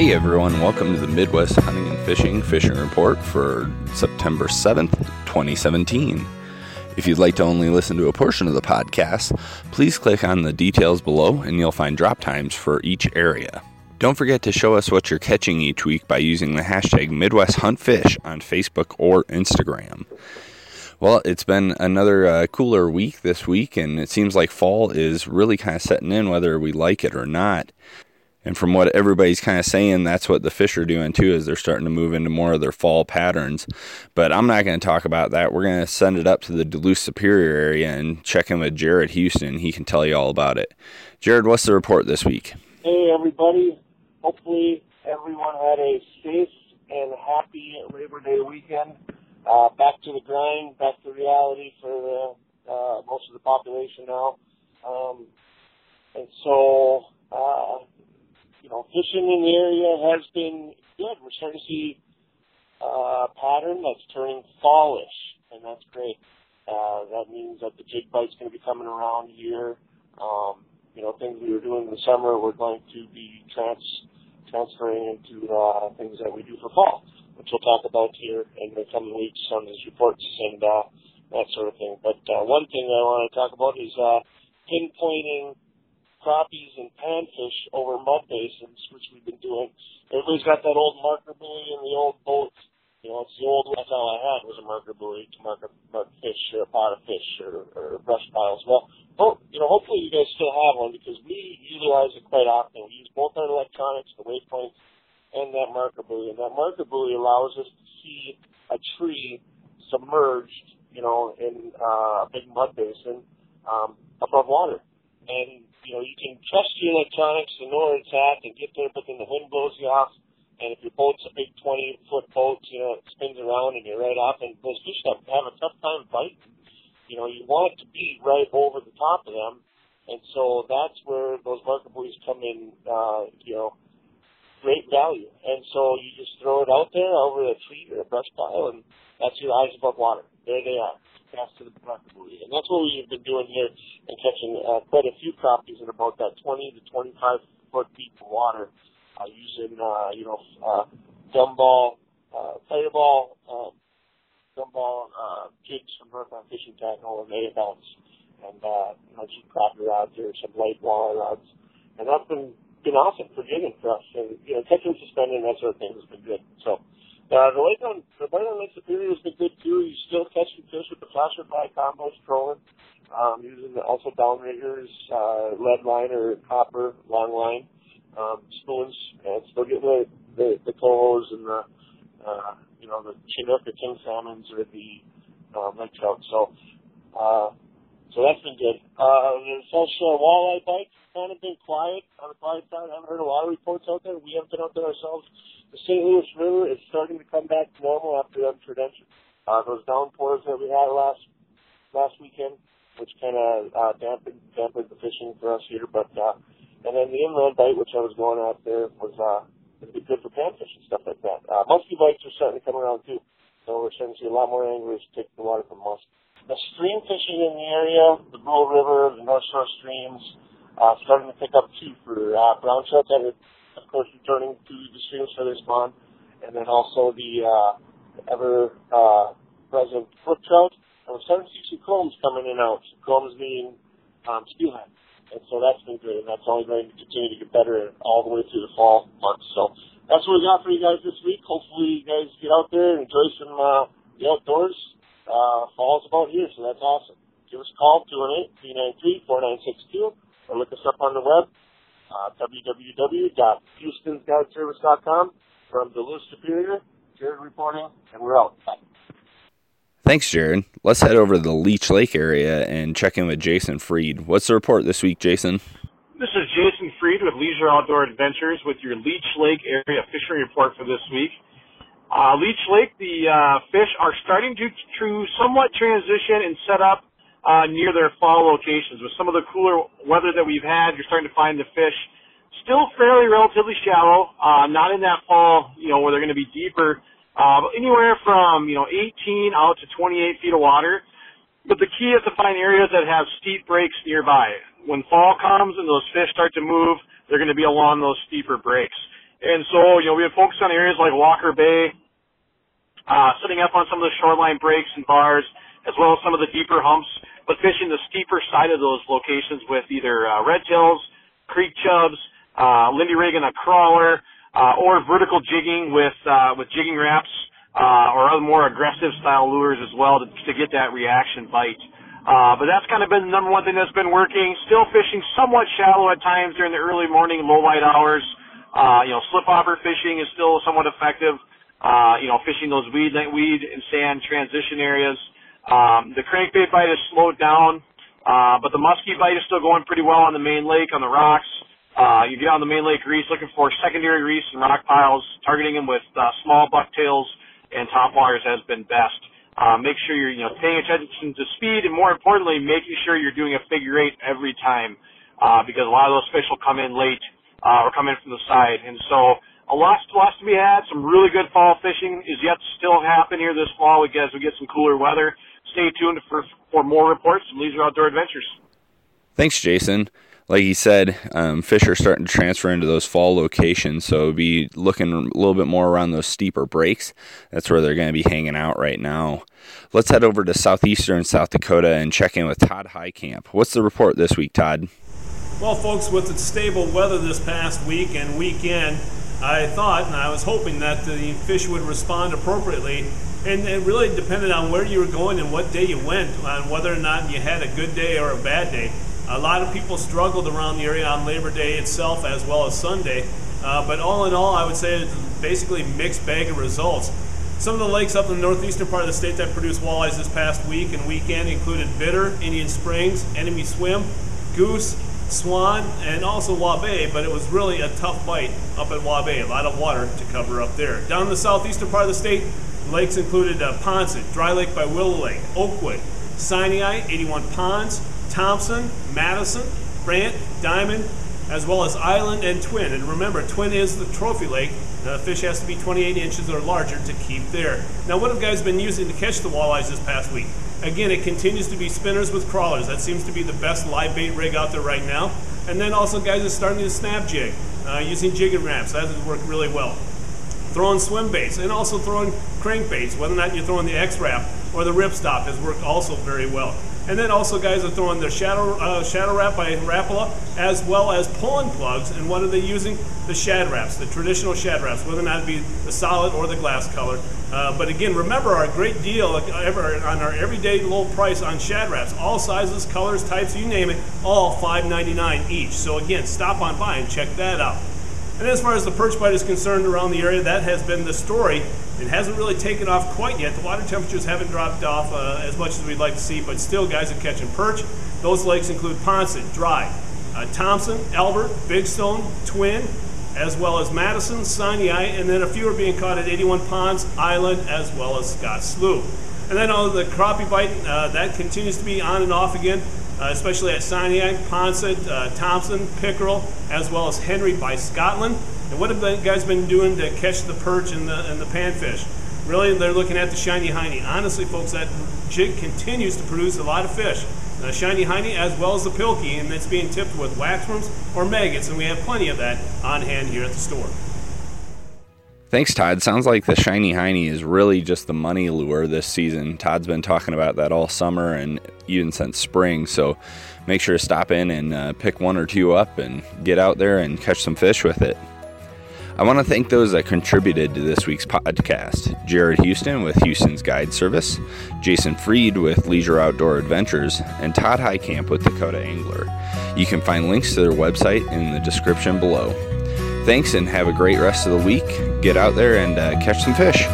Hey everyone, welcome to the Midwest Hunting and Fishing Fishing Report for September 7th, 2017. If you'd like to only listen to a portion of the podcast, please click on the details below and you'll find drop times for each area. Don't forget to show us what you're catching each week by using the hashtag Midwest Hunt Fish on Facebook or Instagram. Well, it's been another uh, cooler week this week, and it seems like fall is really kind of setting in, whether we like it or not. And from what everybody's kind of saying, that's what the fish are doing too, is they're starting to move into more of their fall patterns. But I'm not going to talk about that. We're going to send it up to the Duluth Superior area and check in with Jared Houston. He can tell you all about it. Jared, what's the report this week? Hey, everybody. Hopefully, everyone had a safe and happy Labor Day weekend uh, back to the grind, back to reality for the, uh, most of the population now. Um, and so, uh, you know, fishing in the area has been good. We're starting to see uh, a pattern that's turning fallish, and that's great. Uh, that means that the jig bite's going to be coming around here. Um, you know, things we were doing in the summer, we're going to be trans transferring into uh, things that we do for fall which we'll talk about here in the coming weeks on these reports and uh, that sort of thing. But uh, one thing I want to talk about is uh, pinpointing crappies and panfish over mud basins, which we've been doing. Everybody's got that old marker buoy in the old boat. You know, it's the old, that's all I had was a marker buoy to mark a, mark fish or a pot of fish or, or brush piles. Well, hope, you know, hopefully you guys still have one because we utilize it quite often. We use both our electronics, the waypoints, and that marker buoy. And that marker buoy allows us to see a tree submerged, you know, in uh, a big mud basin um, above water. And, you know, you can trust your electronics to know where it's at and get there, but then the wind blows you off. And if your boat's a big 20 foot boat, you know, it spins around and you're right off. And those fish have, have a tough time biting. You know, you want it to be right over the top of them. And so that's where those marker buoys come in, uh, you know, great value. And so you just throw it out there over a tree or a brush pile, and that's your eyes above water. There they are, cast to the buoy. And that's what we've been doing here and catching uh, quite a few crappies in about that 20 to 25 foot deep water uh, using, uh, you know, uh, gumball, uh, fireball, uh, gumball uh, jigs from Northland Fishing Tackle and eight ounce. And, uh, you know, some crappie rods or some light wire rods. And that's been been awesome for jigging for us. And, you know, catching suspended and that sort of thing has been good. So, uh, the lake on, the bite on Lake Superior has been good too. You still catching fish with the flasher fly combos trolling, um, using the, also downriggers, uh, lead line or copper long line, um, spoons, and still getting the, the, the cohos and the, uh, you know, the chinook, the king salmons or the, um, lake trout. So, uh, so that's been good. Uh, the South Shore walleye bite kind of been quiet on the quiet side. I haven't heard a lot of reports out there. We haven't been out there ourselves. The St. Louis River is starting to come back to normal after the intervention. Uh, those downpours that we had last last weekend, which kind of uh, dampened dampened the fishing for us here. But uh, and then the inland bite, which I was going out there, was uh, it'd be good for panfish and stuff like that. Uh, muskie bites are starting to come around too, so we're starting to see a lot more anglers take the water from muskie the stream fishing in the area, the Brule River, the North Shore streams, uh, starting to pick up too for uh, brown trout that are, of course, returning to the streams for their spawn, and then also the uh, ever uh, present foot trout. And we're starting to see some combs coming in and out. Combs being um, steelhead. And so that's been good, and that's only going to continue to get better all the way through the fall months. So that's what we got for you guys this week. Hopefully, you guys get out there and enjoy some uh, the outdoors uh, fall's about here, so that's awesome. Give us a call, 218-393-4962, or look us up on the web, uh, www.houstonsguideservice.com. From Duluth Superior, Jared reporting, and we're out. Bye. Thanks, Jared. Let's head over to the Leech Lake area and check in with Jason Freed. What's the report this week, Jason? This is Jason Freed with Leisure Outdoor Adventures with your Leech Lake area fishing report for this week. Uh, Leech Lake, the uh, fish are starting to, to somewhat transition and set up uh, near their fall locations. With some of the cooler weather that we've had, you're starting to find the fish still fairly relatively shallow, uh, not in that fall, you know, where they're going to be deeper, uh, anywhere from, you know, 18 out to 28 feet of water. But the key is to find areas that have steep breaks nearby. When fall comes and those fish start to move, they're going to be along those steeper breaks. And so, you know, we have focused on areas like Walker Bay, uh, setting up on some of the shoreline breaks and bars, as well as some of the deeper humps, but fishing the steeper side of those locations with either uh, red tails, creek chubs, uh, Lindy rig and a crawler, uh, or vertical jigging with uh, with jigging Raps uh, or other more aggressive style lures as well to, to get that reaction bite. Uh, but that's kind of been the number one thing that's been working. Still fishing somewhat shallow at times during the early morning, low light hours. Uh, you know, slip bobber fishing is still somewhat effective. Uh, you know, fishing those weed, weed and sand transition areas. Um, the crankbait bite has slowed down, uh, but the muskie bite is still going pretty well on the main lake on the rocks. Uh, you get on the main lake reefs looking for secondary reefs and rock piles, targeting them with uh, small bucktails and topwaters has been best. Uh, make sure you're, you know, paying attention to speed and more importantly, making sure you're doing a figure eight every time, uh, because a lot of those fish will come in late, uh, or come in from the side. And so, a lot, lots to be had. Some really good fall fishing is yet to still happen here this fall as we get some cooler weather. Stay tuned for, for more reports from Leisure Outdoor Adventures. Thanks, Jason like he said, um, fish are starting to transfer into those fall locations. So be looking a little bit more around those steeper breaks. That's where they're going to be hanging out right now. Let's head over to southeastern South Dakota and check in with Todd Heitkamp. What's the report this week, Todd? Well, folks, with the stable weather this past week and weekend, I thought and I was hoping that the fish would respond appropriately. And it really depended on where you were going and what day you went, on whether or not you had a good day or a bad day. A lot of people struggled around the area on Labor Day itself as well as Sunday. Uh, but all in all, I would say it's basically mixed bag of results. Some of the lakes up in the northeastern part of the state that produced walleyes this past week and weekend included Bitter, Indian Springs, Enemy Swim, Goose, Swan, and also Waubay, but it was really a tough bite up at Waubay. A lot of water to cover up there. Down in the southeastern part of the state, lakes included uh, Poinsett, Dry Lake by Willow Lake, Oakwood, Sinai, 81 Ponds, Thompson, Madison, Brant, Diamond, as well as Island and Twin. And remember, Twin is the trophy lake. The fish has to be 28 inches or larger to keep there. Now, what have guys been using to catch the walleyes this past week? Again, it continues to be spinners with crawlers. That seems to be the best live bait rig out there right now. And then also guys are starting to snap jig uh, using jigging Raps. That has worked really well. Throwing swim baits and also throwing crankbaits, whether or not you're throwing the X-Rap or the ripstop has worked also very well. And then also guys are throwing their shadow uh, shadow Rap by Rapala as well as pulling plugs. And what are they using? The Shad Raps, the traditional Shad Raps, whether or not it be the solid or the glass color. Uh, but again, remember our great deal on our everyday low price on Shad Raps. All sizes, colors, types, you name it, all $5.99 each. So again, stop on by and check that out. And as far as the perch bite is concerned around the area, that has been the story. It hasn't really taken off quite yet. The water temperatures haven't dropped off uh, as much as we'd like to see, but still, guys are catching perch. Those lakes include Poinsett, Dry, uh, Thompson, Albert, Big Stone, Twin, as well as Madison, Sinai, and then a few are being caught at 81 Ponds, Island, as well as Scott Slough. And then oh, the crappie bite, uh, that continues to be on and off again uh, especially at Sinai, Poinsett, uh, Thompson, Pickerel, as well as Henry by Scotland. And what have the guys been doing to catch the perch and the, and the panfish? Really, they're looking at the shiny hiney. Honestly, folks, that jig continues to produce a lot of fish. Uh, shiny hiney as well as the pilkey, and it's being tipped with waxworms or maggots, and we have plenty of that on hand here at the store. Thanks, Todd. Sounds like the shiny hiney is really just the money lure this season. Todd's been talking about that all summer and even since spring. So make sure to stop in and uh, pick one or two up and get out there and catch some fish with it. I want to thank those that contributed to this week's podcast Jared Houston with Houston's Guide Service, Jason Freed with Leisure Outdoor Adventures, and Todd Heitkamp with Dakota Angler. You can find links to their website in the description below. Thanks and have a great rest of the week. Get out there and uh, catch some fish.